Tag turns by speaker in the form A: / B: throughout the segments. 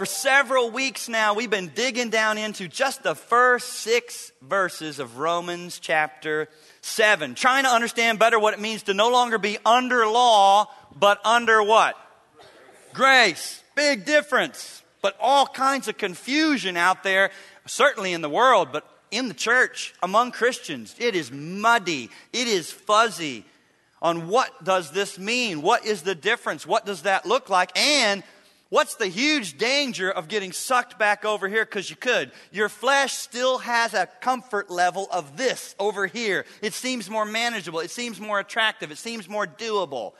A: For several weeks now, we've been digging down into just the first six verses of Romans chapter 7, trying to understand better what it means to no longer be under law, but under what? Grace. Big difference. But all kinds of confusion out there, certainly in the world, but in the church, among Christians. It is muddy, it is fuzzy on what does this mean? What is the difference? What does that look like? And What's the huge danger of getting sucked back over here because you could? Your flesh still has a comfort level of this over here. It seems more manageable, it seems more attractive, it seems more doable.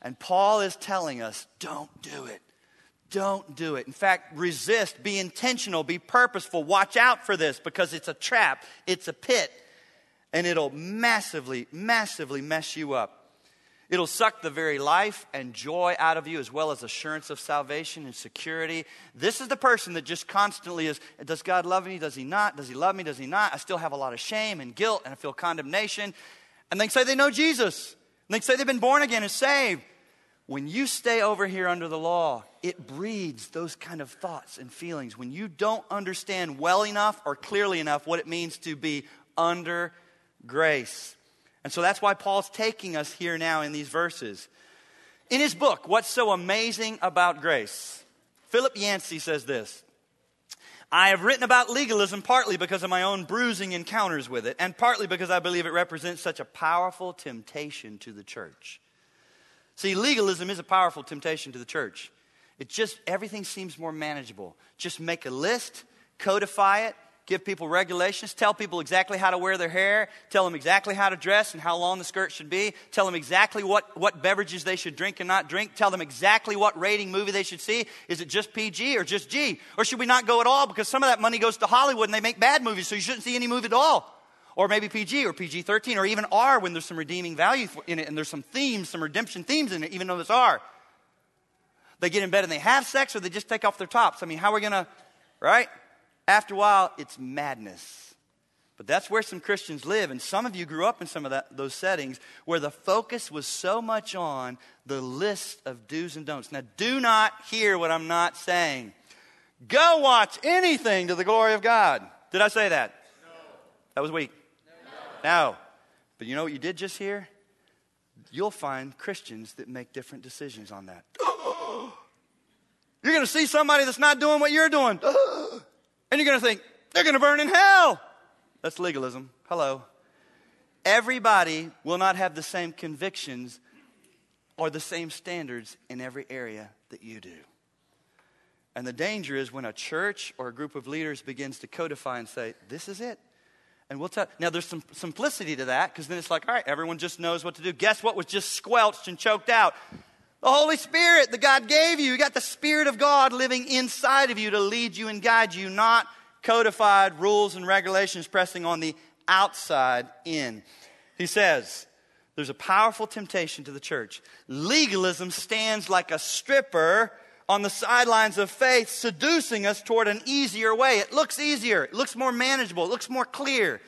A: And Paul is telling us don't do it. Don't do it. In fact, resist, be intentional, be purposeful. Watch out for this because it's a trap, it's a pit, and it'll massively, massively mess you up. It'll suck the very life and joy out of you, as well as assurance of salvation and security. This is the person that just constantly is Does God love me? Does He not? Does He love me? Does He not? I still have a lot of shame and guilt, and I feel condemnation. And they say they know Jesus. And they say they've been born again and saved. When you stay over here under the law, it breeds those kind of thoughts and feelings. When you don't understand well enough or clearly enough what it means to be under grace. And so that's why Paul's taking us here now in these verses. In his book, What's So Amazing About Grace, Philip Yancey says this I have written about legalism partly because of my own bruising encounters with it, and partly because I believe it represents such a powerful temptation to the church. See, legalism is a powerful temptation to the church. It just, everything seems more manageable. Just make a list, codify it, give people regulations, tell people exactly how to wear their hair, tell them exactly how to dress and how long the skirt should be, tell them exactly what, what beverages they should drink and not drink, tell them exactly what rating movie they should see. Is it just PG or just G? Or should we not go at all because some of that money goes to Hollywood and they make bad movies, so you shouldn't see any movie at all? Or maybe PG or PG 13 or even R when there's some redeeming value in it and there's some themes, some redemption themes in it, even though it's R. They get in bed and they have sex or they just take off their tops. I mean, how are we going to, right? After a while, it's madness. But that's where some Christians live. And some of you grew up in some of that, those settings where the focus was so much on the list of do's and don'ts. Now, do not hear what I'm not saying. Go watch anything to the glory of God. Did I say that? No. That was weak. No. no. But you know what you did just hear? You'll find Christians that make different decisions on that. You're going to see somebody that's not doing what you're doing. And you're going to think, they're going to burn in hell. That's legalism. Hello. Everybody will not have the same convictions or the same standards in every area that you do. And the danger is when a church or a group of leaders begins to codify and say, this is it. And we'll tell. Now, there's some simplicity to that because then it's like, all right, everyone just knows what to do. Guess what was just squelched and choked out? The Holy Spirit that God gave you. You got the Spirit of God living inside of you to lead you and guide you, not codified rules and regulations pressing on the outside in. He says, there's a powerful temptation to the church. Legalism stands like a stripper on the sidelines of faith, seducing us toward an easier way. It looks easier, it looks more manageable, it looks more clear.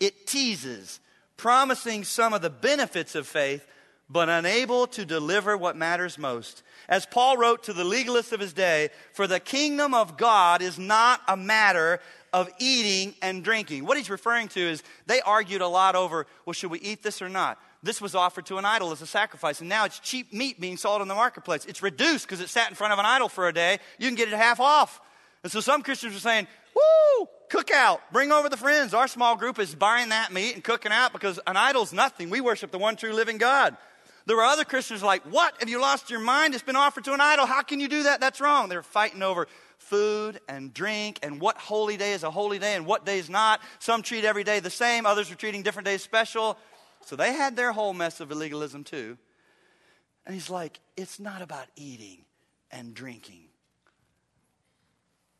A: It teases, promising some of the benefits of faith but unable to deliver what matters most. As Paul wrote to the legalists of his day, for the kingdom of God is not a matter of eating and drinking. What he's referring to is they argued a lot over, well, should we eat this or not? This was offered to an idol as a sacrifice, and now it's cheap meat being sold in the marketplace. It's reduced because it sat in front of an idol for a day. You can get it half off. And so some Christians are saying, woo, cook out, bring over the friends. Our small group is buying that meat and cooking out because an idol's nothing. We worship the one true living God. There were other Christians like, What? Have you lost your mind? It's been offered to an idol. How can you do that? That's wrong. They're fighting over food and drink and what holy day is a holy day and what day is not. Some treat every day the same, others are treating different days special. So they had their whole mess of illegalism too. And he's like, It's not about eating and drinking.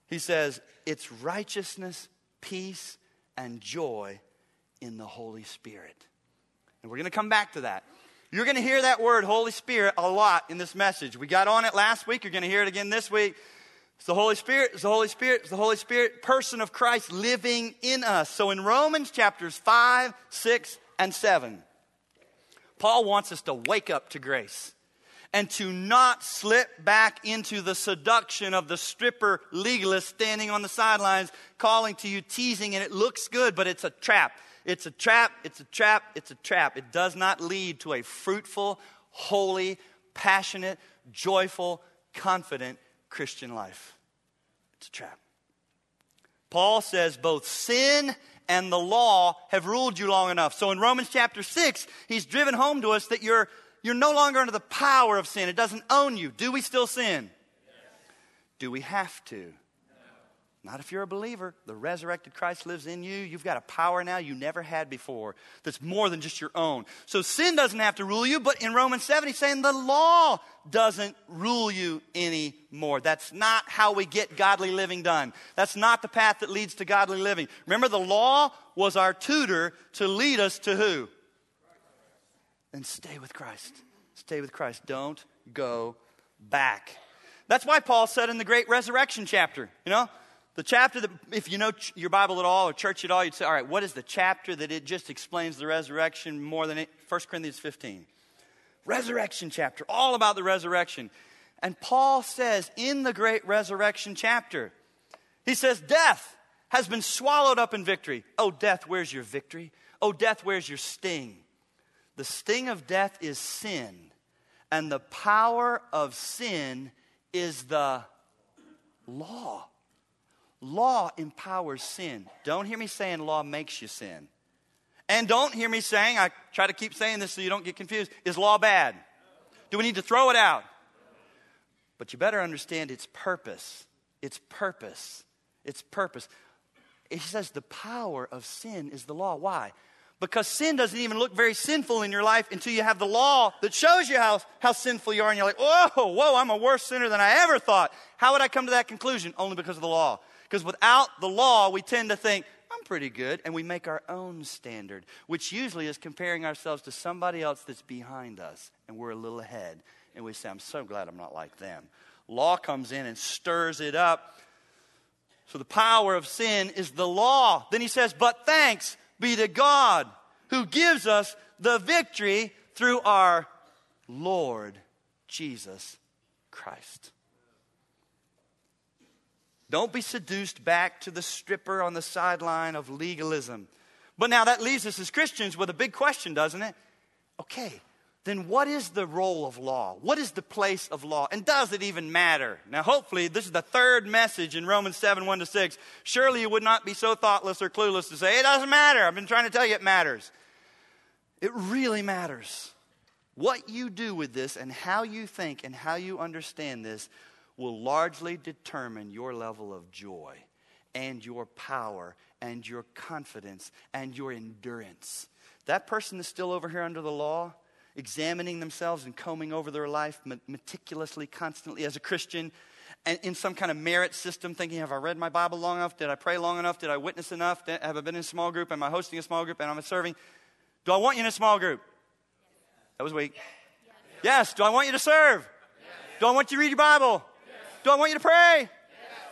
A: He says, It's righteousness, peace, and joy in the Holy Spirit. And we're going to come back to that. You're going to hear that word, Holy Spirit, a lot in this message. We got on it last week. You're going to hear it again this week. It's the Holy Spirit, it's the Holy Spirit, it's the Holy Spirit, person of Christ living in us. So in Romans chapters 5, 6, and 7, Paul wants us to wake up to grace. and to not slip back into the seduction of the stripper legalist standing on the sidelines, calling to you, teasing, and it looks good, but it's a trap. It's a trap, it's a trap, it's a trap. It does not lead to a fruitful, holy, passionate, joyful, confident Christian life. It's a trap. Paul says both sin and the law have ruled you long enough. So in Romans chapter 6, he's driven home to us that you're, you're no longer under the power of sin. It doesn't own you. Do we still sin? Yes. Do we have to? Not if you're a believer. The resurrected Christ lives in you. You've got a power now you never had before that's more than just your own. So sin doesn't have to rule you, but in Romans 7, he's saying the law doesn't rule you anymore. That's not how we get godly living done. That's not the path that leads to godly living. Remember, the law was our tutor to lead us to who? And stay with Christ. Stay with Christ. Don't go back. That's why Paul said in the great resurrection chapter, you know, the chapter that, if you know your Bible at all or church at all, you'd say, all right, what is the chapter that it just explains the resurrection more than it? 1 Corinthians 15. Resurrection chapter, all about the resurrection. And Paul says in the great resurrection chapter, he says, Death has been swallowed up in victory. Oh, death, where's your victory? Oh, death, where's your sting? The sting of death is sin, and the power of sin is the law. Law empowers sin. Don't hear me saying law makes you sin. And don't hear me saying, I try to keep saying this so you don't get confused, is law bad? Do we need to throw it out? But you better understand its purpose. Its purpose. Its purpose. He says the power of sin is the law. Why? Because sin doesn't even look very sinful in your life until you have the law that shows you how, how sinful you are. And you're like, whoa, whoa, I'm a worse sinner than I ever thought. How would I come to that conclusion? Only because of the law. Because without the law, we tend to think, I'm pretty good, and we make our own standard, which usually is comparing ourselves to somebody else that's behind us, and we're a little ahead. And we say, I'm so glad I'm not like them. Law comes in and stirs it up. So the power of sin is the law. Then he says, But thanks be to God who gives us the victory through our Lord Jesus Christ. Don't be seduced back to the stripper on the sideline of legalism. But now that leaves us as Christians with a big question, doesn't it? Okay, then what is the role of law? What is the place of law? And does it even matter? Now, hopefully, this is the third message in Romans 7 1 to 6. Surely you would not be so thoughtless or clueless to say, it doesn't matter. I've been trying to tell you it matters. It really matters. What you do with this and how you think and how you understand this will largely determine your level of joy and your power and your confidence and your endurance. That person is still over here under the law, examining themselves and combing over their life meticulously, constantly as a Christian, and in some kind of merit system, thinking, Have I read my Bible long enough? Did I pray long enough? Did I witness enough? Have I been in a small group? Am I hosting a small group? And am I serving? Do I want you in a small group? That was weak. Yes. Do I want you to serve? Do I want you to read your Bible? Do I want you to pray? Yes.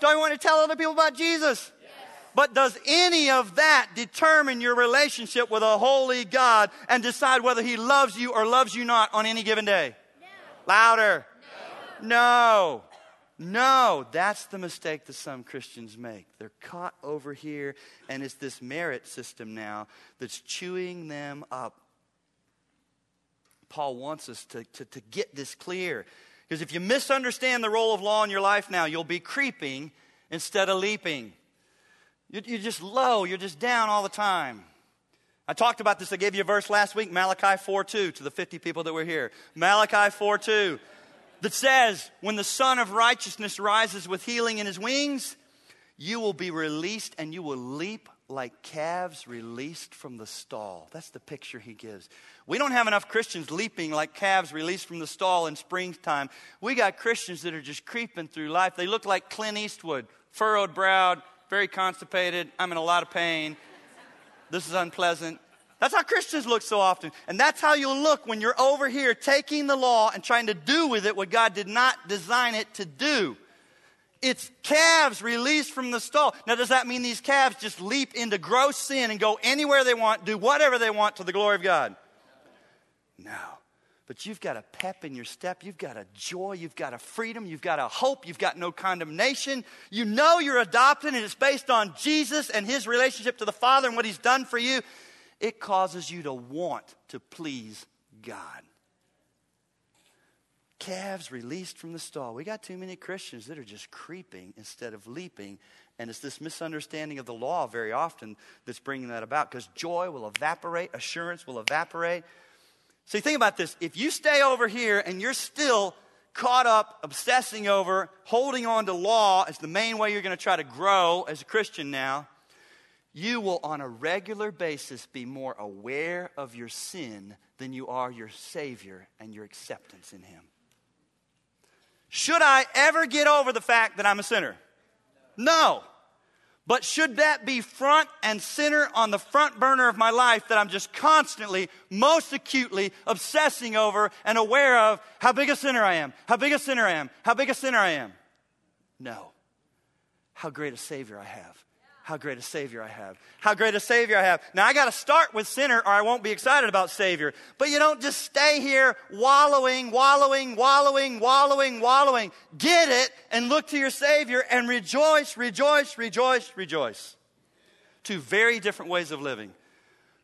A: Do I want to tell other people about Jesus? Yes. But does any of that determine your relationship with a holy God and decide whether He loves you or loves you not on any given day? No. Louder. No. no. No, that's the mistake that some Christians make. They're caught over here, and it's this merit system now that's chewing them up. Paul wants us to, to, to get this clear. Because if you misunderstand the role of law in your life now, you'll be creeping instead of leaping. You're just low, you're just down all the time. I talked about this. I gave you a verse last week, Malachi 4 2, to the 50 people that were here. Malachi 4 2, that says, When the Sun of Righteousness rises with healing in his wings, you will be released and you will leap like calves released from the stall. That's the picture he gives. We don't have enough Christians leaping like calves released from the stall in springtime. We got Christians that are just creeping through life. They look like Clint Eastwood, furrowed browed, very constipated. I'm in a lot of pain. This is unpleasant. That's how Christians look so often. And that's how you'll look when you're over here taking the law and trying to do with it what God did not design it to do. It's calves released from the stall. Now, does that mean these calves just leap into gross sin and go anywhere they want, do whatever they want to the glory of God? No. but you've got a pep in your step. You've got a joy. You've got a freedom. You've got a hope. You've got no condemnation. You know you're adopted and it's based on Jesus and his relationship to the Father and what he's done for you. It causes you to want to please God. Calves released from the stall. We got too many Christians that are just creeping instead of leaping. And it's this misunderstanding of the law very often that's bringing that about because joy will evaporate, assurance will evaporate. See, think about this. If you stay over here and you're still caught up obsessing over holding on to law as the main way you're going to try to grow as a Christian now, you will on a regular basis be more aware of your sin than you are your Savior and your acceptance in Him. Should I ever get over the fact that I'm a sinner? No. But should that be front and center on the front burner of my life that I'm just constantly, most acutely obsessing over and aware of how big a sinner I am, how big a sinner I am, how big a sinner I am? No. How great a Savior I have. How great a Savior I have. How great a Savior I have. Now, I got to start with sinner or I won't be excited about Savior. But you don't just stay here wallowing, wallowing, wallowing, wallowing, wallowing. Get it and look to your Savior and rejoice, rejoice, rejoice, rejoice. Two very different ways of living.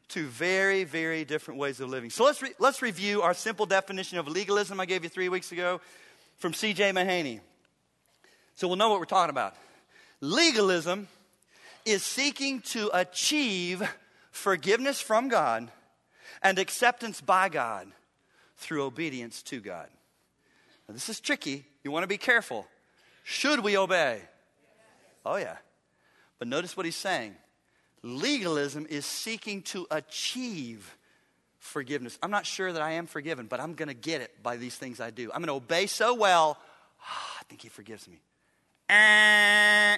A: Two very, very different ways of living. So let's, re- let's review our simple definition of legalism I gave you three weeks ago from C.J. Mahaney. So we'll know what we're talking about. Legalism is seeking to achieve forgiveness from God and acceptance by God through obedience to God. Now, this is tricky. You want to be careful. Should we obey? Oh, yeah. But notice what he's saying legalism is seeking to achieve forgiveness. I'm not sure that I am forgiven, but I'm going to get it by these things I do. I'm going to obey so well, oh, I think he forgives me. Eh.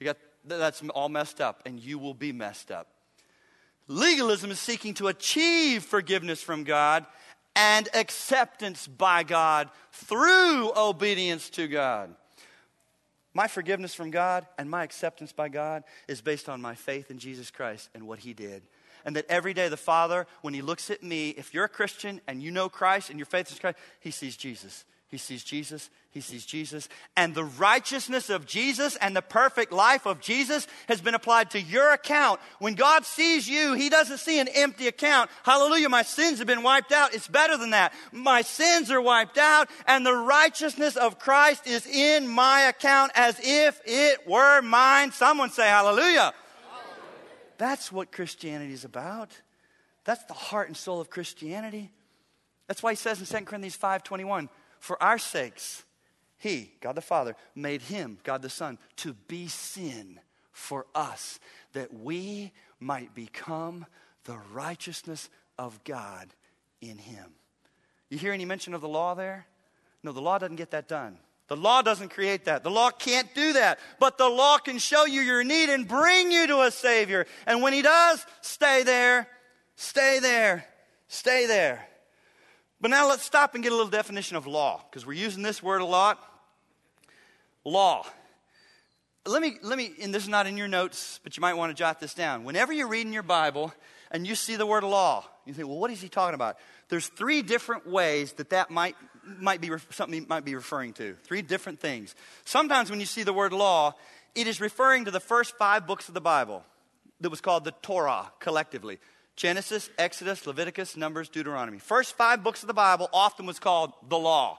A: You got that's all messed up, and you will be messed up. Legalism is seeking to achieve forgiveness from God and acceptance by God through obedience to God. My forgiveness from God and my acceptance by God is based on my faith in Jesus Christ and what He did. And that every day the Father, when He looks at me, if you're a Christian and you know Christ and your faith is Christ, He sees Jesus. He sees Jesus. He sees Jesus. And the righteousness of Jesus and the perfect life of Jesus has been applied to your account. When God sees you, He doesn't see an empty account. Hallelujah, my sins have been wiped out. It's better than that. My sins are wiped out, and the righteousness of Christ is in my account as if it were mine. Someone say hallelujah. hallelujah. That's what Christianity is about. That's the heart and soul of Christianity. That's why he says in 2 Corinthians 5 21, for our sakes, He, God the Father, made Him, God the Son, to be sin for us, that we might become the righteousness of God in Him. You hear any mention of the law there? No, the law doesn't get that done. The law doesn't create that. The law can't do that. But the law can show you your need and bring you to a Savior. And when He does, stay there, stay there, stay there. But now let's stop and get a little definition of law, because we're using this word a lot. Law. Let me, let me, and this is not in your notes, but you might want to jot this down. Whenever you're reading your Bible and you see the word law, you think, well, what is he talking about? There's three different ways that that might, might be something might be referring to. Three different things. Sometimes when you see the word law, it is referring to the first five books of the Bible that was called the Torah collectively. Genesis, Exodus, Leviticus, Numbers, Deuteronomy. First five books of the Bible often was called the law.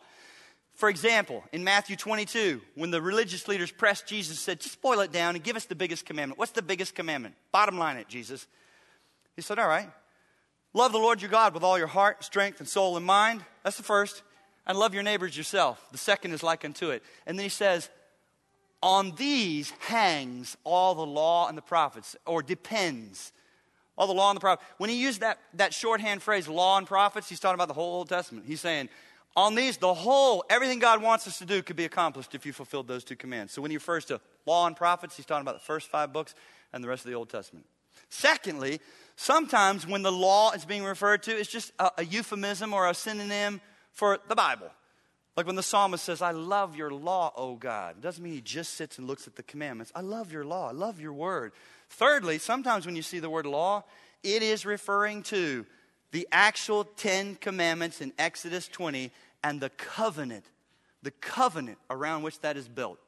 A: For example, in Matthew 22, when the religious leaders pressed Jesus said, just boil it down and give us the biggest commandment. What's the biggest commandment? Bottom line it, Jesus. He said, all right. Love the Lord your God with all your heart, strength, and soul and mind. That's the first. And love your neighbors yourself. The second is like unto it. And then he says, on these hangs all the law and the prophets, or depends all the law and the prophets. When he used that, that shorthand phrase, law and prophets, he's talking about the whole Old Testament. He's saying, on these, the whole, everything God wants us to do could be accomplished if you fulfilled those two commands. So when he refers to law and prophets, he's talking about the first five books and the rest of the Old Testament. Secondly, sometimes when the law is being referred to, it's just a, a euphemism or a synonym for the Bible. Like when the psalmist says, I love your law, O God. It doesn't mean he just sits and looks at the commandments. I love your law. I love your word. Thirdly, sometimes when you see the word law, it is referring to the actual Ten Commandments in Exodus 20 and the covenant, the covenant around which that is built.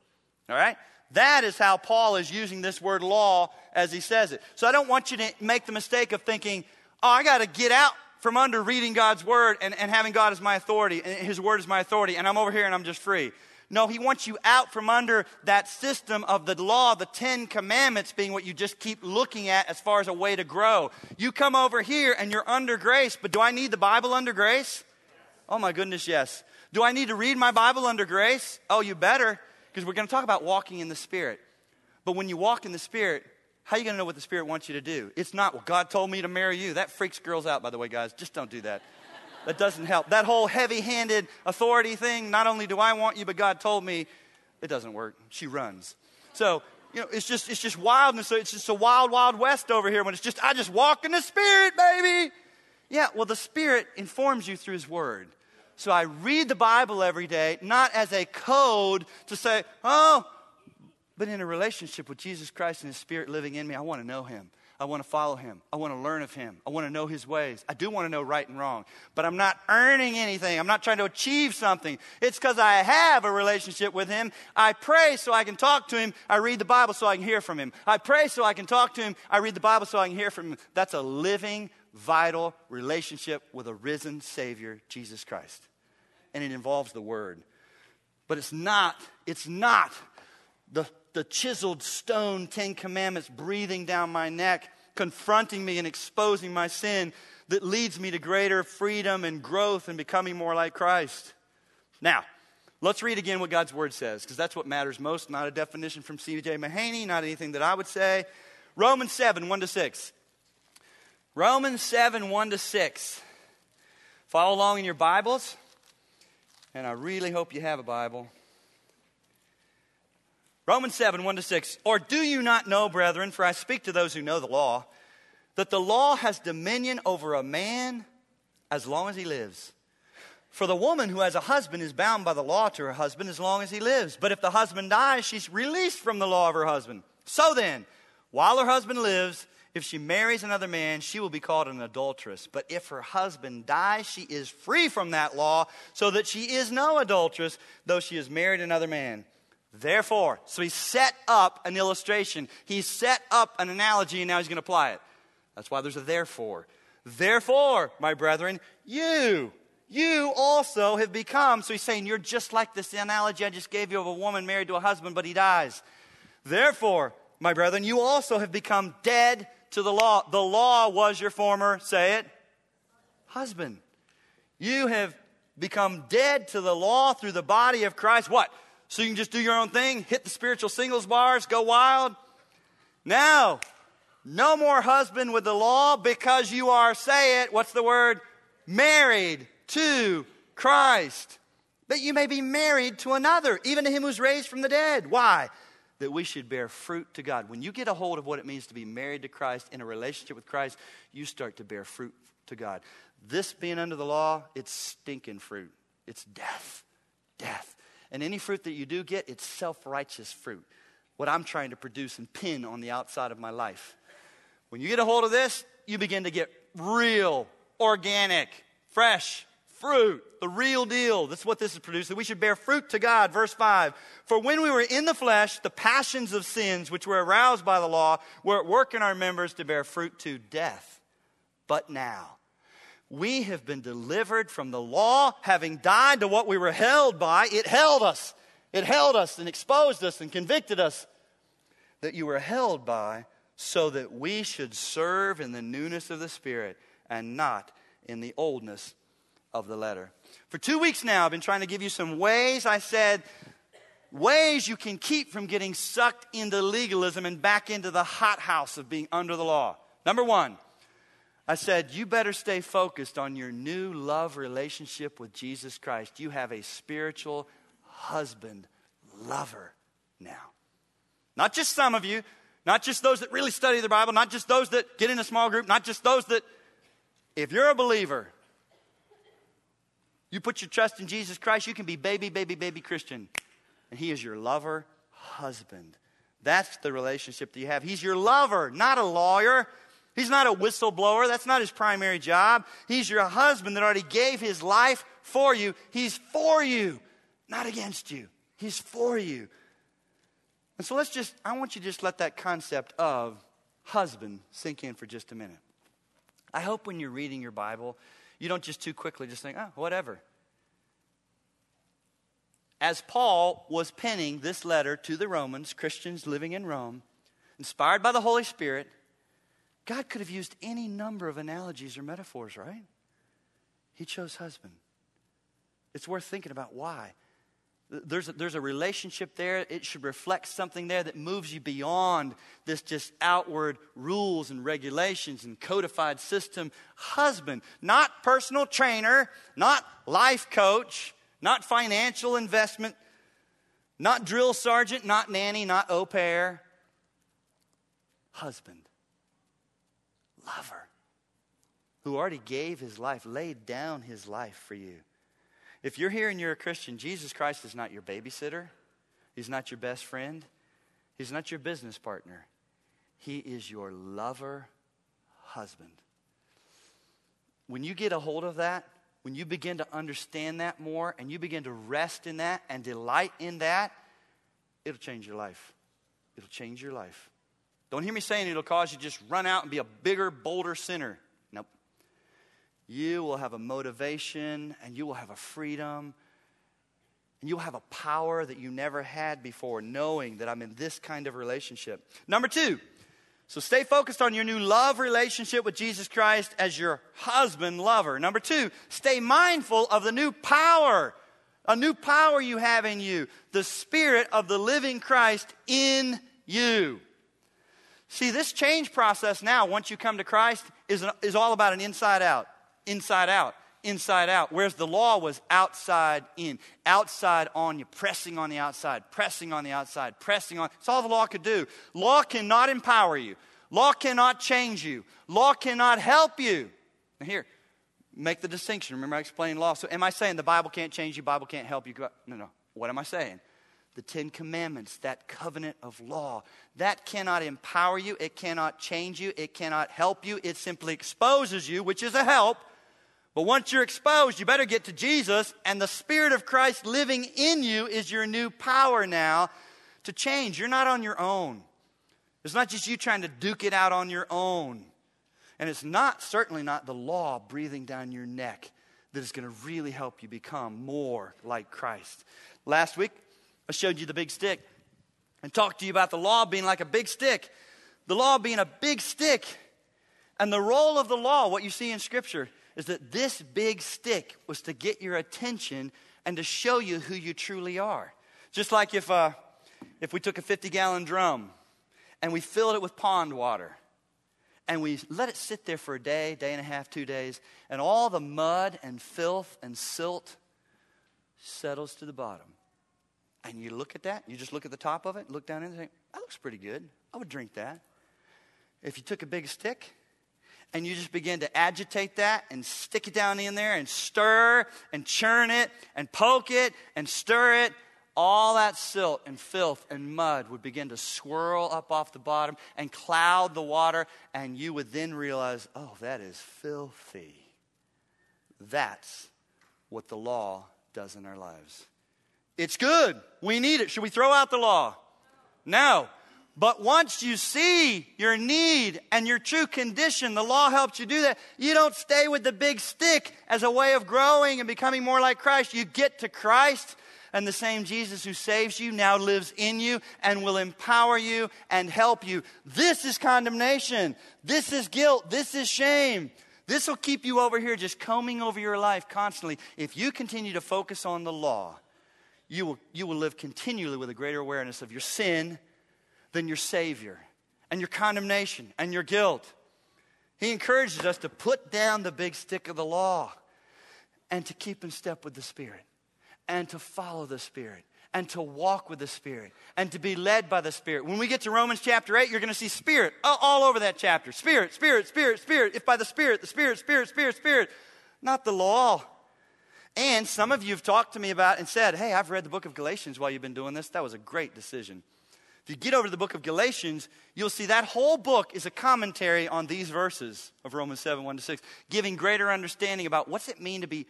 A: All right? That is how Paul is using this word law as he says it. So I don't want you to make the mistake of thinking, oh, I got to get out from under reading God's word and, and having God as my authority, and his word is my authority, and I'm over here and I'm just free. No, he wants you out from under that system of the law, the Ten Commandments being what you just keep looking at as far as a way to grow. You come over here and you're under grace, but do I need the Bible under grace? Oh my goodness, yes. Do I need to read my Bible under grace? Oh, you better, because we're going to talk about walking in the Spirit. But when you walk in the Spirit, how are you going to know what the Spirit wants you to do? It's not, well, God told me to marry you. That freaks girls out, by the way, guys. Just don't do that. That doesn't help. That whole heavy handed authority thing, not only do I want you, but God told me, it doesn't work. She runs. So, you know, it's just, it's just wildness. It's just a wild, wild west over here when it's just, I just walk in the Spirit, baby. Yeah, well, the Spirit informs you through His Word. So I read the Bible every day, not as a code to say, oh, but in a relationship with Jesus Christ and His Spirit living in me, I want to know Him. I want to follow him. I want to learn of him. I want to know his ways. I do want to know right and wrong. But I'm not earning anything. I'm not trying to achieve something. It's because I have a relationship with him. I pray so I can talk to him. I read the Bible so I can hear from him. I pray so I can talk to him. I read the Bible so I can hear from him. That's a living, vital relationship with a risen Savior, Jesus Christ. And it involves the Word. But it's not, it's not the the chiseled stone Ten Commandments breathing down my neck, confronting me and exposing my sin that leads me to greater freedom and growth and becoming more like Christ. Now, let's read again what God's Word says, because that's what matters most, not a definition from C.J. Mahaney, not anything that I would say. Romans 7, 1 to 6. Romans 7, 1 to 6. Follow along in your Bibles, and I really hope you have a Bible. Romans 7, 1 to 6. Or do you not know, brethren, for I speak to those who know the law, that the law has dominion over a man as long as he lives? For the woman who has a husband is bound by the law to her husband as long as he lives. But if the husband dies, she's released from the law of her husband. So then, while her husband lives, if she marries another man, she will be called an adulteress. But if her husband dies, she is free from that law, so that she is no adulteress, though she has married another man. Therefore, so he set up an illustration. He set up an analogy, and now he's going to apply it. That's why there's a therefore. Therefore, my brethren, you, you also have become. So he's saying, You're just like this analogy I just gave you of a woman married to a husband, but he dies. Therefore, my brethren, you also have become dead to the law. The law was your former, say it, husband. You have become dead to the law through the body of Christ. What? So you can just do your own thing, hit the spiritual singles bars, go wild. Now, no more husband with the law because you are, say it, what's the word? Married to Christ. That you may be married to another, even to him who's raised from the dead. Why? That we should bear fruit to God. When you get a hold of what it means to be married to Christ in a relationship with Christ, you start to bear fruit to God. This being under the law, it's stinking fruit. It's death. Death. And any fruit that you do get, it's self righteous fruit. What I'm trying to produce and pin on the outside of my life. When you get a hold of this, you begin to get real, organic, fresh fruit, the real deal. That's what this is producing. We should bear fruit to God. Verse 5 For when we were in the flesh, the passions of sins which were aroused by the law were at work in our members to bear fruit to death. But now, we have been delivered from the law, having died to what we were held by. It held us. It held us and exposed us and convicted us that you were held by so that we should serve in the newness of the Spirit and not in the oldness of the letter. For two weeks now, I've been trying to give you some ways. I said, ways you can keep from getting sucked into legalism and back into the hothouse of being under the law. Number one, I said, You better stay focused on your new love relationship with Jesus Christ. You have a spiritual husband lover now. Not just some of you, not just those that really study the Bible, not just those that get in a small group, not just those that, if you're a believer, you put your trust in Jesus Christ, you can be baby, baby, baby Christian. And He is your lover husband. That's the relationship that you have. He's your lover, not a lawyer. He's not a whistleblower. That's not his primary job. He's your husband that already gave his life for you. He's for you, not against you. He's for you. And so let's just, I want you to just let that concept of husband sink in for just a minute. I hope when you're reading your Bible, you don't just too quickly just think, oh, whatever. As Paul was penning this letter to the Romans, Christians living in Rome, inspired by the Holy Spirit, God could have used any number of analogies or metaphors, right? He chose husband. It's worth thinking about why. There's a, there's a relationship there. It should reflect something there that moves you beyond this just outward rules and regulations and codified system. Husband, not personal trainer, not life coach, not financial investment, not drill sergeant, not nanny, not au pair. Husband, lover, who already gave his life, laid down his life for you. If you're here and you're a Christian, Jesus Christ is not your babysitter, He's not your best friend, He's not your business partner. He is your lover husband. When you get a hold of that, when you begin to understand that more and you begin to rest in that and delight in that, it'll change your life. It'll change your life. Don't hear me saying it'll cause you to just run out and be a bigger, bolder sinner Nope. you will have a motivation and you will have a freedom and you'll have a power that you never had before, knowing that I'm in this kind of relationship. Number two, so stay focused on your new love relationship with Jesus Christ as your husband lover. Number two, stay mindful of the new power, a new power you have in you, the Spirit of the living Christ in you. See, this change process now, once you come to Christ, is, an, is all about an inside out inside out, inside out. Whereas the law was outside in, outside on you, pressing on the outside, pressing on the outside, pressing on. It's all the law could do. Law cannot empower you. Law cannot change you. Law cannot help you. Now here, make the distinction. Remember I explained law. So am I saying the Bible can't change you, Bible can't help you? No, no. What am I saying? The Ten Commandments, that covenant of law, that cannot empower you. It cannot change you. It cannot help you. It simply exposes you, which is a help but once you're exposed, you better get to Jesus, and the Spirit of Christ living in you is your new power now to change. You're not on your own. It's not just you trying to duke it out on your own. And it's not, certainly not, the law breathing down your neck that is going to really help you become more like Christ. Last week, I showed you the big stick and talked to you about the law being like a big stick. The law being a big stick. And the role of the law, what you see in Scripture, is that this big stick was to get your attention and to show you who you truly are. Just like if, uh, if we took a 50 gallon drum and we filled it with pond water and we let it sit there for a day, day and a half, two days, and all the mud and filth and silt settles to the bottom. And you look at that, you just look at the top of it, look down and think, that looks pretty good. I would drink that. If you took a big stick and you just begin to agitate that and stick it down in there and stir and churn it and poke it and stir it, all that silt and filth and mud would begin to swirl up off the bottom and cloud the water, and you would then realize, oh, that is filthy. That's what the law does in our lives. It's good. We need it. Should we throw out the law? No. But once you see your need and your true condition, the law helps you do that. You don't stay with the big stick as a way of growing and becoming more like Christ. You get to Christ, and the same Jesus who saves you now lives in you and will empower you and help you. This is condemnation. This is guilt. This is shame. This will keep you over here just combing over your life constantly. If you continue to focus on the law, you will, you will live continually with a greater awareness of your sin than your Savior and your condemnation and your guilt. He encourages us to put down the big stick of the law and to keep in step with the Spirit and to follow the Spirit and to walk with the Spirit and to be led by the Spirit. When we get to Romans chapter 8, you're going to see Spirit uh, all over that chapter. Spirit, Spirit, Spirit, Spirit. If by the Spirit, the Spirit, Spirit, Spirit, Spirit, not the law. And some of you have talked to me about and said, Hey, I've read the book of Galatians while you've been doing this. That was a great decision. If you get over to the book of Galatians, you'll see that whole book is a commentary on these verses of Romans 7 1 to 6, giving greater understanding about what's it mean to be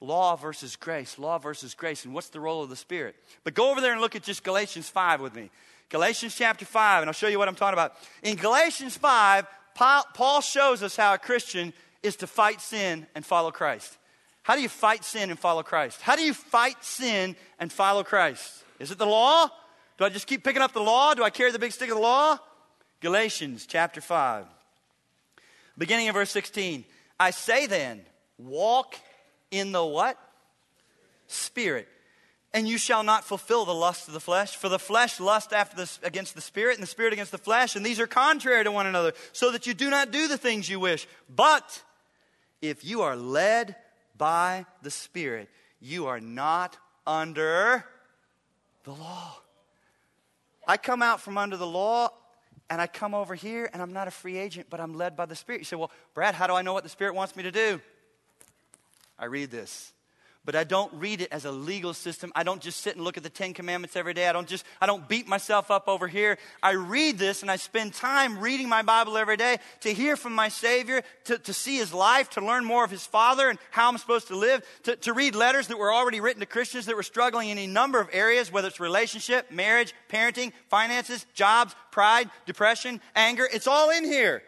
A: law versus grace, law versus grace, and what's the role of the Spirit. But go over there and look at just Galatians 5 with me. Galatians chapter 5, and I'll show you what I'm talking about. In Galatians 5, Paul shows us how a Christian is to fight sin and follow Christ. How do you fight sin and follow Christ? How do you fight sin and follow Christ? Is it the law? Do I just keep picking up the law? Do I carry the big stick of the law? Galatians chapter 5, beginning of verse 16. I say then, walk in the what? Spirit. And you shall not fulfill the lust of the flesh. For the flesh lusts after the, against the spirit, and the spirit against the flesh, and these are contrary to one another, so that you do not do the things you wish. But if you are led by the Spirit, you are not under the law. I come out from under the law and I come over here and I'm not a free agent, but I'm led by the Spirit. You say, Well, Brad, how do I know what the Spirit wants me to do? I read this but I don't read it as a legal system. I don't just sit and look at the Ten Commandments every day. I don't just, I don't beat myself up over here. I read this and I spend time reading my Bible every day to hear from my Savior, to, to see His life, to learn more of His Father and how I'm supposed to live, to, to read letters that were already written to Christians that were struggling in a number of areas, whether it's relationship, marriage, parenting, finances, jobs, pride, depression, anger. It's all in here.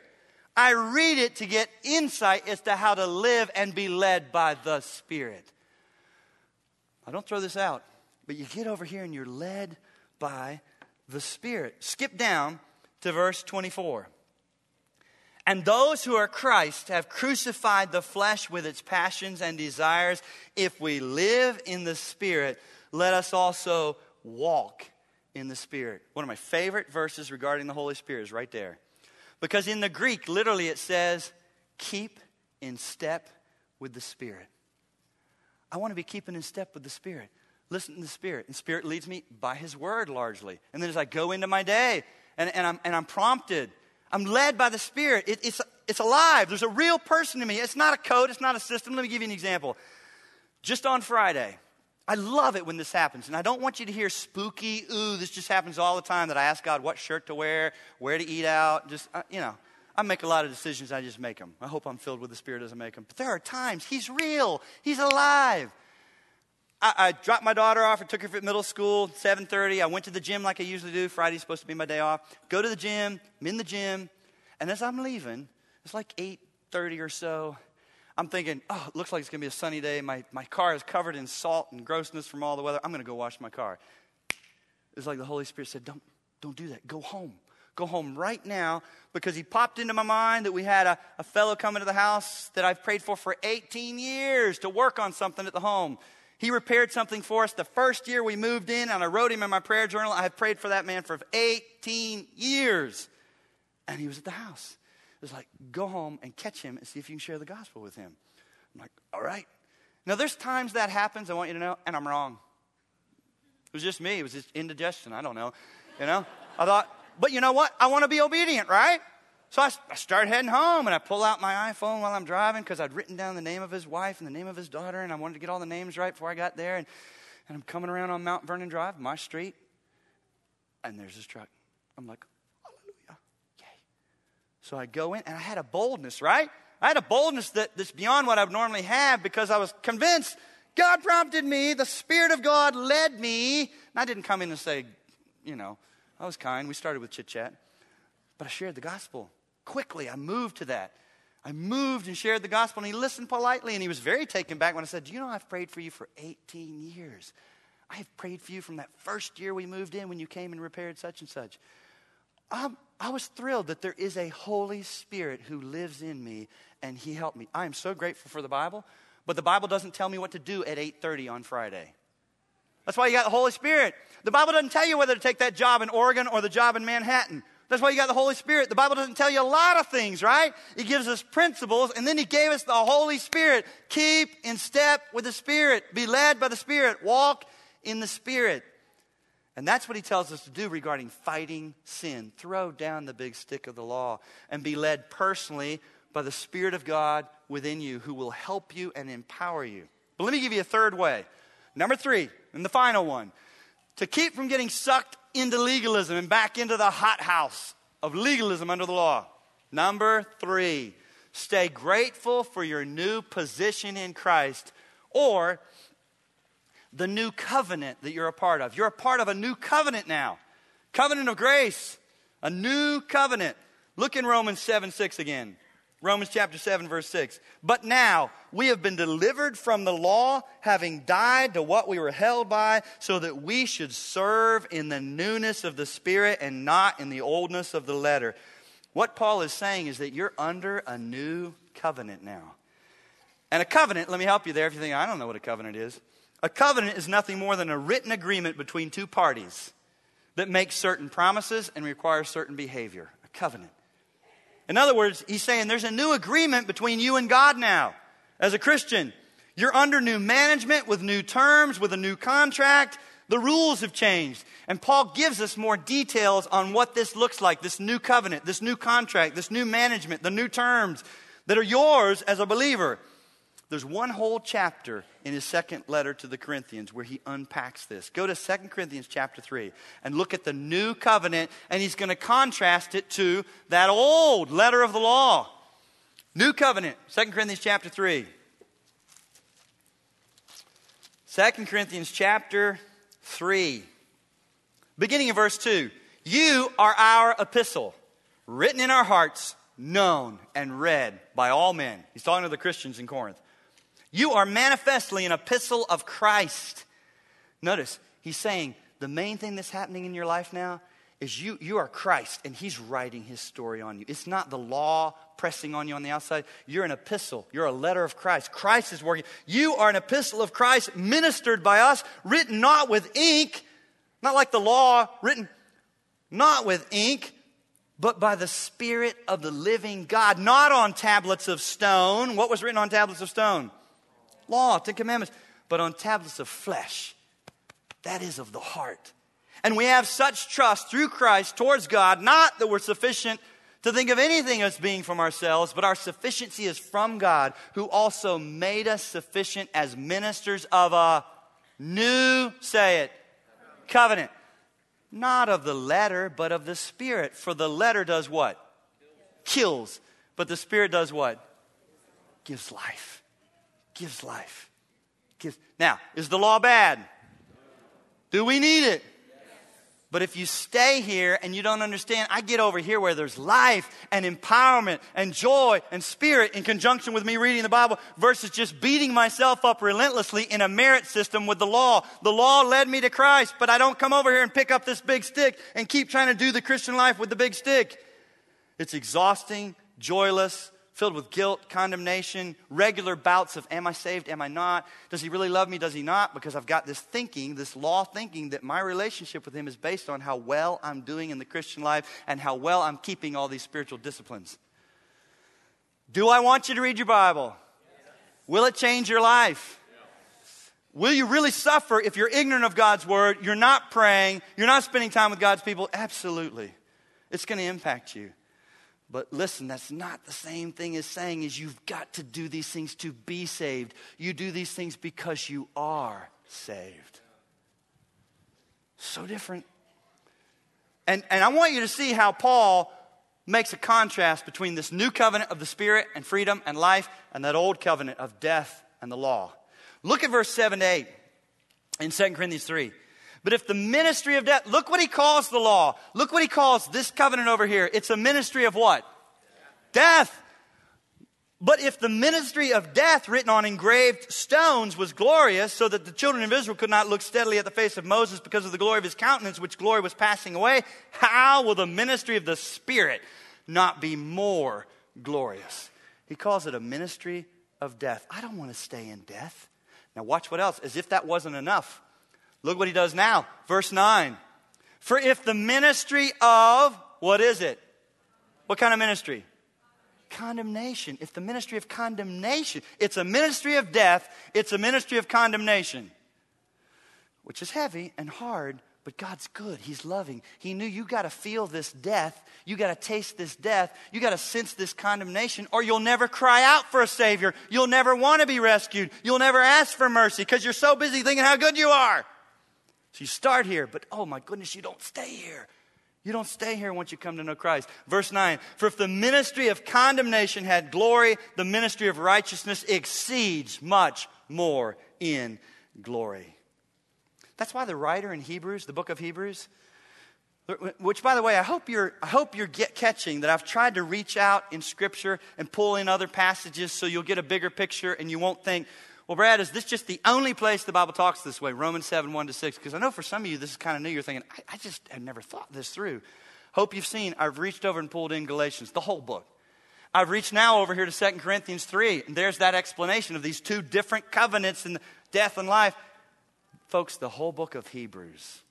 A: I read it to get insight as to how to live and be led by the Spirit. I don't throw this out, but you get over here and you're led by the Spirit. Skip down to verse 24. And those who are Christ have crucified the flesh with its passions and desires. If we live in the Spirit, let us also walk in the Spirit. One of my favorite verses regarding the Holy Spirit is right there. Because in the Greek, literally, it says, keep in step with the Spirit. I want to be keeping in step with the Spirit. Listen to the Spirit. And Spirit leads me by His Word largely. And then as I go into my day and, and, I'm, and I'm prompted, I'm led by the Spirit. It, it's, it's alive. There's a real person to me. It's not a code, it's not a system. Let me give you an example. Just on Friday, I love it when this happens. And I don't want you to hear spooky, ooh, this just happens all the time that I ask God what shirt to wear, where to eat out. Just, uh, you know, I make a lot of decisions, I just make them. I hope I'm filled with the Spirit as I make them. But there are times He's real, He's alive. I, I dropped my daughter off. I took her at middle school, 7.30. I went to the gym like I usually do. Friday's supposed to be my day off. Go to the gym. I'm in the gym. And as I'm leaving, it's like 8.30 or so. I'm thinking, oh, it looks like it's going to be a sunny day. My, my car is covered in salt and grossness from all the weather. I'm going to go wash my car. It's like the Holy Spirit said, don't, don't do that. Go home go home right now because he popped into my mind that we had a, a fellow coming to the house that I've prayed for for 18 years to work on something at the home. He repaired something for us the first year we moved in, and I wrote him in my prayer journal. I have prayed for that man for 18 years. And he was at the house. It was like, go home and catch him and see if you can share the gospel with him. I'm like, all right. Now, there's times that happens, I want you to know, and I'm wrong. It was just me. It was just indigestion. I don't know. You know? I thought, but you know what? I want to be obedient, right? So I, I start heading home and I pull out my iPhone while I'm driving because I'd written down the name of his wife and the name of his daughter and I wanted to get all the names right before I got there. And, and I'm coming around on Mount Vernon Drive, my street, and there's this truck. I'm like, hallelujah, yay. So I go in and I had a boldness, right? I had a boldness that, that's beyond what I would normally have because I was convinced God prompted me, the Spirit of God led me. And I didn't come in and say, you know, I was kind. We started with chit chat. But I shared the gospel. Quickly, I moved to that. I moved and shared the gospel, and he listened politely, and he was very taken back when I said, Do you know I've prayed for you for 18 years? I have prayed for you from that first year we moved in when you came and repaired such and such. Um, I was thrilled that there is a Holy Spirit who lives in me, and he helped me. I am so grateful for the Bible, but the Bible doesn't tell me what to do at 8:30 on Friday. That's why you got the Holy Spirit. The Bible doesn't tell you whether to take that job in Oregon or the job in Manhattan. That's why you got the Holy Spirit. The Bible doesn't tell you a lot of things, right? It gives us principles, and then He gave us the Holy Spirit. Keep in step with the Spirit. Be led by the Spirit. Walk in the Spirit. And that's what He tells us to do regarding fighting sin. Throw down the big stick of the law and be led personally by the Spirit of God within you who will help you and empower you. But let me give you a third way. Number three, and the final one to keep from getting sucked into legalism and back into the hothouse of legalism under the law. Number three, stay grateful for your new position in Christ or the new covenant that you're a part of. You're a part of a new covenant now. Covenant of grace, a new covenant. Look in Romans 7 6 again. Romans chapter 7, verse 6. But now we have been delivered from the law, having died to what we were held by, so that we should serve in the newness of the Spirit and not in the oldness of the letter. What Paul is saying is that you're under a new covenant now. And a covenant, let me help you there if you think, I don't know what a covenant is. A covenant is nothing more than a written agreement between two parties that makes certain promises and requires certain behavior. A covenant. In other words, he's saying there's a new agreement between you and God now. As a Christian, you're under new management with new terms, with a new contract. The rules have changed. And Paul gives us more details on what this looks like this new covenant, this new contract, this new management, the new terms that are yours as a believer. There's one whole chapter in his second letter to the Corinthians where he unpacks this. Go to 2 Corinthians chapter 3 and look at the new covenant, and he's going to contrast it to that old letter of the law. New covenant, 2 Corinthians chapter 3. 2 Corinthians chapter 3, beginning of verse 2. You are our epistle, written in our hearts, known and read by all men. He's talking to the Christians in Corinth you are manifestly an epistle of Christ. Notice, he's saying the main thing that's happening in your life now is you, you are Christ and he's writing his story on you. It's not the law pressing on you on the outside. You're an epistle. You're a letter of Christ. Christ is working. You are an epistle of Christ ministered by us, written not with ink, not like the law, written not with ink, but by the Spirit of the living God, not on tablets of stone. What was written on tablets of stone? Law, Ten Commandments, but on tablets of flesh. That is of the heart. And we have such trust through Christ towards God, not that we're sufficient to think of anything as being from ourselves, but our sufficiency is from God, who also made us sufficient as ministers of a new, say it, covenant. Not of the letter, but of the Spirit. For the letter does what? Kills. But the Spirit does what? Gives life gives life. Gives. Now, is the law bad? Do we need it? But if you stay here and you don't understand, I get over here where there's life and empowerment and joy and spirit in conjunction with me reading the Bible versus just beating myself up relentlessly in a merit system with the law. The law led me to Christ, but I don't come over here and pick up this big stick and keep trying to do the Christian life with the big stick. It's exhausting, joyless, filled with guilt, condemnation, regular bouts of, Am I saved? Am I not? Does he really love me? Does he not? Because I've got this thinking, this law thinking, that my relationship with him is based on how well I'm doing in the Christian life and how well I'm keeping all these spiritual disciplines. Do I want you to read your Bible? Will it change your life? Will you really suffer if you're ignorant of God's word, you're not praying, you're not spending time with God's people? Absolutely. It's going to impact you. But listen, that's not the same thing as saying is you've got to do these things to be saved. You do these things because you are saved. So different. And, and I want you to see how Paul makes a contrast between this new covenant of the Spirit and freedom and life and that old covenant of death and the law. Look at verse 7 to 8 in 2 Corinthians 3. But if the ministry of death, look what he calls the law. Look what he calls this covenant over here. It's a ministry of what? Death. But if the ministry of death written on engraved stones was glorious, so that the children of Israel could not look steadily at the face of Moses because of the glory of his countenance, which glory was passing away, how will the ministry of the Spirit not be more glorious? He calls it a ministry of death. I don't want to stay in death. Now, watch what else. As if that wasn't enough. Look what he does now. Verse 9. For if the ministry of, what is it? What kind of ministry? Condemnation. If the ministry of condemnation, it's a ministry of death, it's a ministry of condemnation, which is heavy and hard, but God's good. He's loving. He knew you got to feel this death. You got to taste this death. You got to sense this condemnation, or you'll never cry out for a Savior. You'll never want to be rescued. You'll never ask for mercy because you're so busy thinking how good you are. So you start here, but oh my goodness, you don't stay here. You don't stay here once you come to know Christ. Verse 9 For if the ministry of condemnation had glory, the ministry of righteousness exceeds much more in glory. That's why the writer in Hebrews, the book of Hebrews, which by the way, I hope you're, I hope you're get, catching that I've tried to reach out in Scripture and pull in other passages so you'll get a bigger picture and you won't think, well, Brad, is this just the only place the Bible talks this way? Romans 7, 1 to 6. Because I know for some of you this is kind of new. You're thinking, I, I just have never thought this through. Hope you've seen, I've reached over and pulled in Galatians, the whole book. I've reached now over here to 2 Corinthians 3, and there's that explanation of these two different covenants in death and life. Folks, the whole book of Hebrews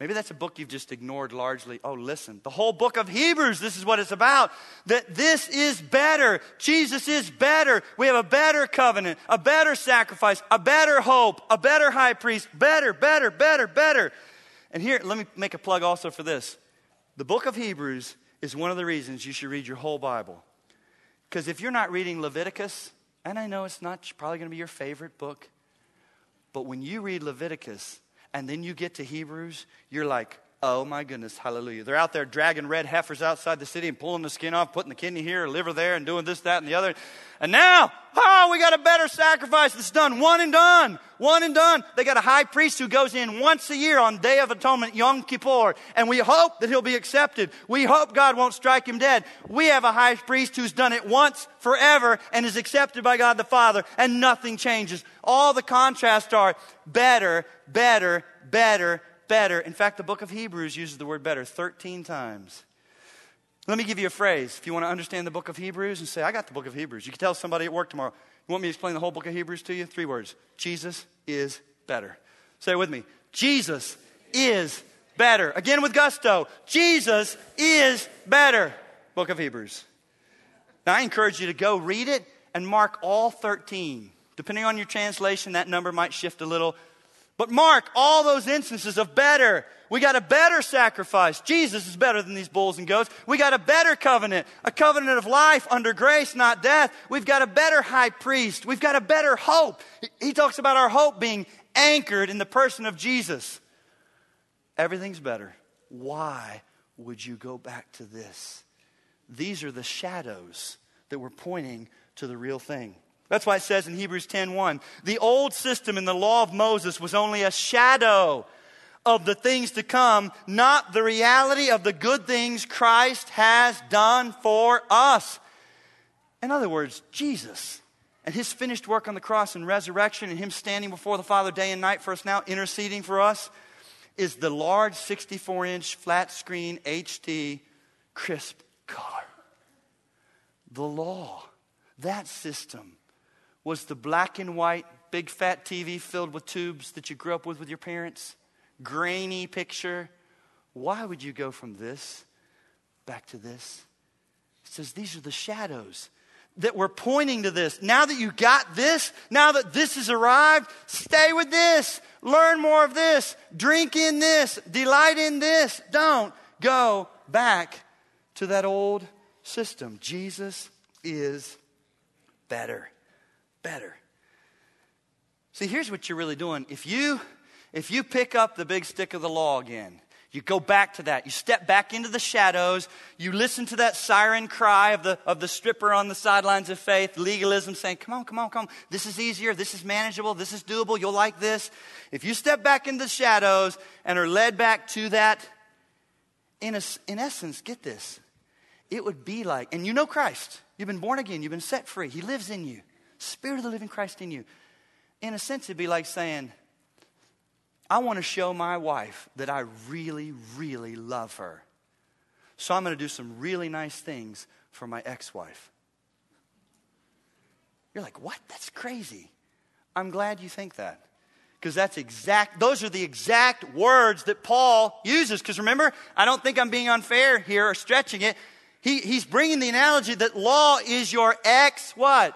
A: Maybe that's a book you've just ignored largely. Oh, listen. The whole book of Hebrews, this is what it's about. That this is better. Jesus is better. We have a better covenant, a better sacrifice, a better hope, a better high priest. Better, better, better, better. And here, let me make a plug also for this. The book of Hebrews is one of the reasons you should read your whole Bible. Because if you're not reading Leviticus, and I know it's not probably going to be your favorite book, but when you read Leviticus, and then you get to Hebrews, you're like, oh my goodness, hallelujah. They're out there dragging red heifers outside the city and pulling the skin off, putting the kidney here, liver there, and doing this, that, and the other. And now, oh, we got a better sacrifice that's done. One and done. One and done. They got a high priest who goes in once a year on Day of Atonement, Yom Kippur, and we hope that he'll be accepted. We hope God won't strike him dead. We have a high priest who's done it once forever and is accepted by God the Father, and nothing changes. All the contrasts are better, better, better, better. In fact, the book of Hebrews uses the word better 13 times. Let me give you a phrase. If you want to understand the book of Hebrews and say, I got the book of Hebrews, you can tell somebody at work tomorrow. You want me to explain the whole book of Hebrews to you? Three words Jesus is better. Say it with me Jesus is better. Again with gusto. Jesus is better. Book of Hebrews. Now, I encourage you to go read it and mark all 13. Depending on your translation, that number might shift a little. But mark all those instances of better. We got a better sacrifice. Jesus is better than these bulls and goats. We got a better covenant, a covenant of life under grace, not death. We've got a better high priest. We've got a better hope. He talks about our hope being anchored in the person of Jesus. Everything's better. Why would you go back to this? These are the shadows that were pointing to the real thing. That's why it says in Hebrews 10:1, the old system in the law of Moses was only a shadow of the things to come, not the reality of the good things Christ has done for us. In other words, Jesus and his finished work on the cross and resurrection and him standing before the Father day and night for us now, interceding for us, is the large 64 inch flat screen HD crisp color. The law, that system was the black and white big fat TV filled with tubes that you grew up with with your parents, grainy picture. Why would you go from this back to this? It says these are the shadows that were pointing to this. Now that you got this, now that this has arrived, stay with this. Learn more of this. Drink in this. Delight in this. Don't go back to that old system. Jesus is better better. See, here's what you're really doing. If you if you pick up the big stick of the law again, you go back to that. You step back into the shadows. You listen to that siren cry of the, of the stripper on the sidelines of faith, legalism saying, Come on, come on, come on. This is easier. This is manageable. This is doable. You'll like this. If you step back into the shadows and are led back to that, in, a, in essence, get this. It would be like, and you know Christ. You've been born again. You've been set free. He lives in you. Spirit of the living Christ in you. In a sense, it'd be like saying, I want to show my wife that I really, really love her. So I'm going to do some really nice things for my ex wife. You're like, what? That's crazy. I'm glad you think that. Because that's exact, those are the exact words that Paul uses. Because remember, I don't think I'm being unfair here or stretching it. He, he's bringing the analogy that law is your ex what?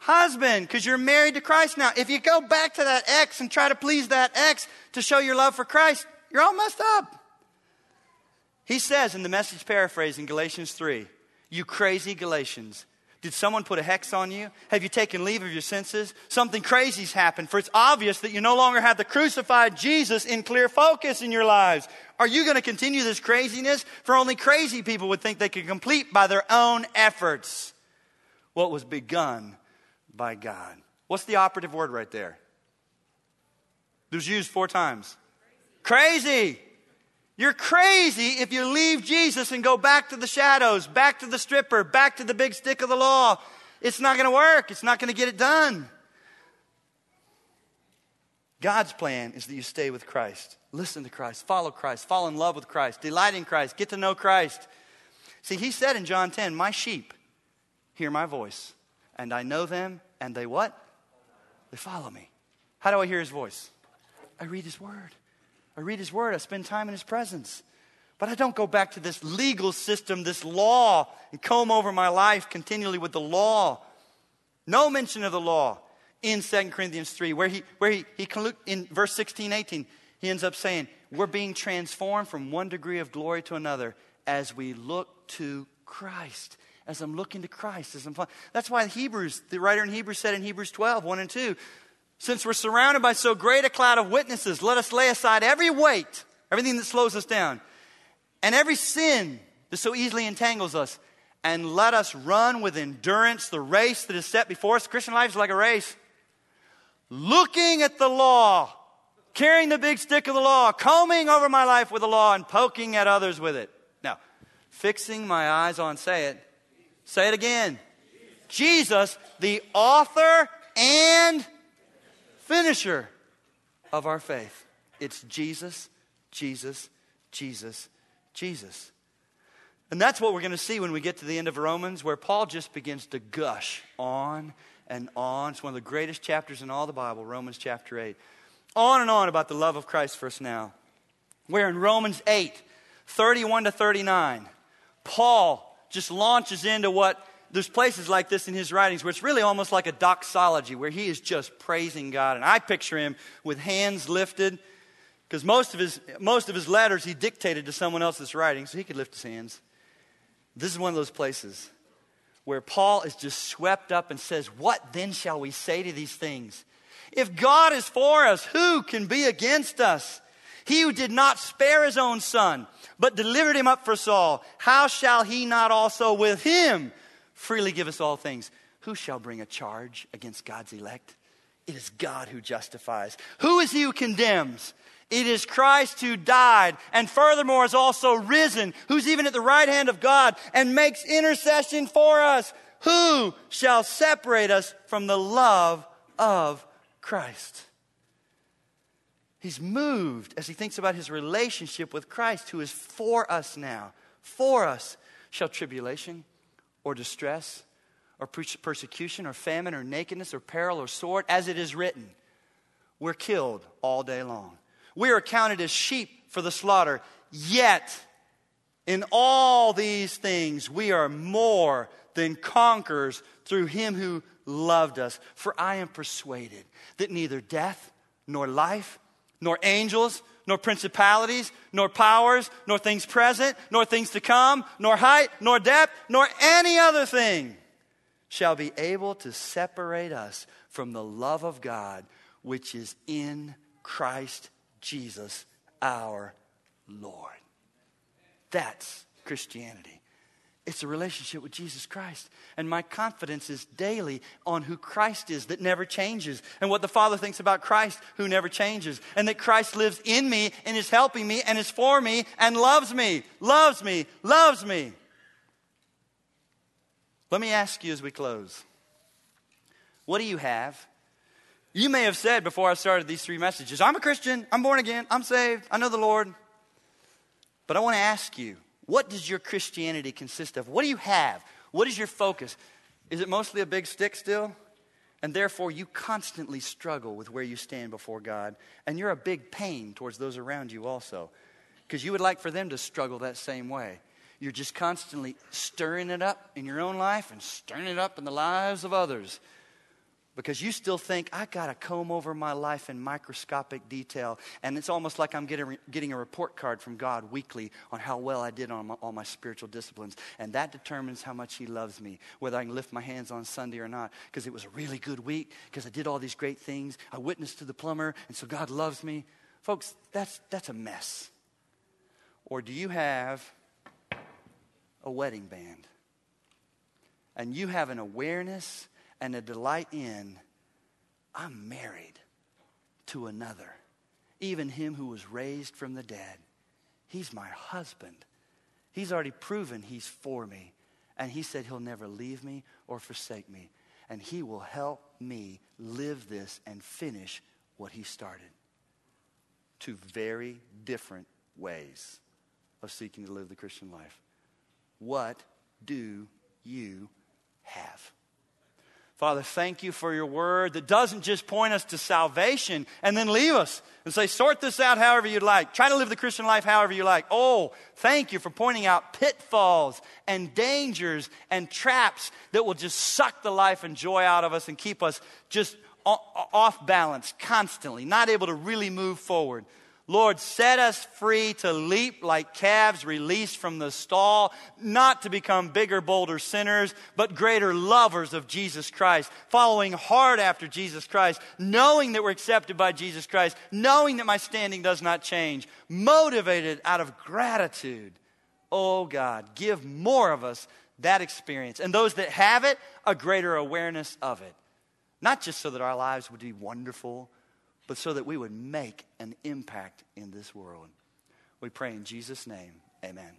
A: Husband because you're married to Christ now. If you go back to that ex and try to please that ex to show your love for Christ, you're all messed up. He says in the message paraphrase in Galatians 3, you crazy Galatians, Did someone put a hex on you? Have you taken leave of your senses? Something crazy's happened, for it's obvious that you no longer have the crucified Jesus in clear focus in your lives. Are you going to continue this craziness? For only crazy people would think they could complete by their own efforts what was begun by God. What's the operative word right there? It was used four times. Crazy. crazy. You're crazy if you leave Jesus and go back to the shadows, back to the stripper, back to the big stick of the law. It's not going to work. It's not going to get it done. God's plan is that you stay with Christ. Listen to Christ. Follow Christ. Fall in love with Christ. Delight in Christ. Get to know Christ. See, he said in John 10, My sheep hear my voice, and I know them, and they what? They follow me. How do I hear his voice? I read his word. I read his word, I spend time in his presence. But I don't go back to this legal system, this law, and comb over my life continually with the law. No mention of the law in 2 Corinthians 3, where he, where he, he in verse 16, 18, he ends up saying, We're being transformed from one degree of glory to another as we look to Christ. As I'm looking to Christ, as I'm That's why Hebrews, the writer in Hebrews said in Hebrews 12, 1 and 2, since we're surrounded by so great a cloud of witnesses, let us lay aside every weight, everything that slows us down, and every sin that so easily entangles us, and let us run with endurance the race that is set before us. Christian life is like a race. Looking at the law, carrying the big stick of the law, combing over my life with the law, and poking at others with it. Now, fixing my eyes on, say it. Say it again. Jesus, the author and finisher of our faith. It's Jesus, Jesus, Jesus, Jesus. And that's what we're going to see when we get to the end of Romans, where Paul just begins to gush on and on. It's one of the greatest chapters in all the Bible, Romans chapter 8. On and on about the love of Christ for us now. Where in Romans 8, 31 to 39, Paul just launches into what there's places like this in his writings where it's really almost like a doxology, where he is just praising God. And I picture him with hands lifted, because most of his most of his letters he dictated to someone else's writing, so he could lift his hands. This is one of those places where Paul is just swept up and says, What then shall we say to these things? If God is for us, who can be against us? He who did not spare his own son, but delivered him up for Saul, how shall he not also with him freely give us all things. Who shall bring a charge against God's elect? It is God who justifies. Who is he who condemns? It is Christ who died and furthermore is also risen, who's even at the right hand of God and makes intercession for us. Who shall separate us from the love of Christ? He's moved as he thinks about his relationship with Christ, who is for us now. For us. Shall tribulation or distress or persecution or famine or nakedness or peril or sword, as it is written, we're killed all day long. We are counted as sheep for the slaughter. Yet, in all these things, we are more than conquerors through him who loved us. For I am persuaded that neither death, nor life, nor angels, nor principalities, nor powers, nor things present, nor things to come, nor height, nor depth, nor any other thing shall be able to separate us from the love of God which is in Christ Jesus our Lord. That's Christianity. It's a relationship with Jesus Christ. And my confidence is daily on who Christ is that never changes, and what the Father thinks about Christ who never changes, and that Christ lives in me and is helping me and is for me and loves me, loves me, loves me. Let me ask you as we close what do you have? You may have said before I started these three messages, I'm a Christian, I'm born again, I'm saved, I know the Lord. But I want to ask you, what does your Christianity consist of? What do you have? What is your focus? Is it mostly a big stick still? And therefore, you constantly struggle with where you stand before God. And you're a big pain towards those around you also. Because you would like for them to struggle that same way. You're just constantly stirring it up in your own life and stirring it up in the lives of others. Because you still think I got to comb over my life in microscopic detail, and it's almost like I'm getting, getting a report card from God weekly on how well I did on my, all my spiritual disciplines, and that determines how much He loves me, whether I can lift my hands on Sunday or not, because it was a really good week, because I did all these great things, I witnessed to the plumber, and so God loves me. Folks, that's, that's a mess. Or do you have a wedding band? And you have an awareness and a delight in, I'm married to another, even him who was raised from the dead. He's my husband. He's already proven he's for me. And he said he'll never leave me or forsake me. And he will help me live this and finish what he started. Two very different ways of seeking to live the Christian life. What do you have? Father, thank you for your word that doesn't just point us to salvation and then leave us and say, sort this out however you'd like. Try to live the Christian life however you like. Oh, thank you for pointing out pitfalls and dangers and traps that will just suck the life and joy out of us and keep us just off balance constantly, not able to really move forward. Lord, set us free to leap like calves released from the stall, not to become bigger, bolder sinners, but greater lovers of Jesus Christ, following hard after Jesus Christ, knowing that we're accepted by Jesus Christ, knowing that my standing does not change, motivated out of gratitude. Oh God, give more of us that experience. And those that have it, a greater awareness of it. Not just so that our lives would be wonderful but so that we would make an impact in this world. We pray in Jesus' name. Amen.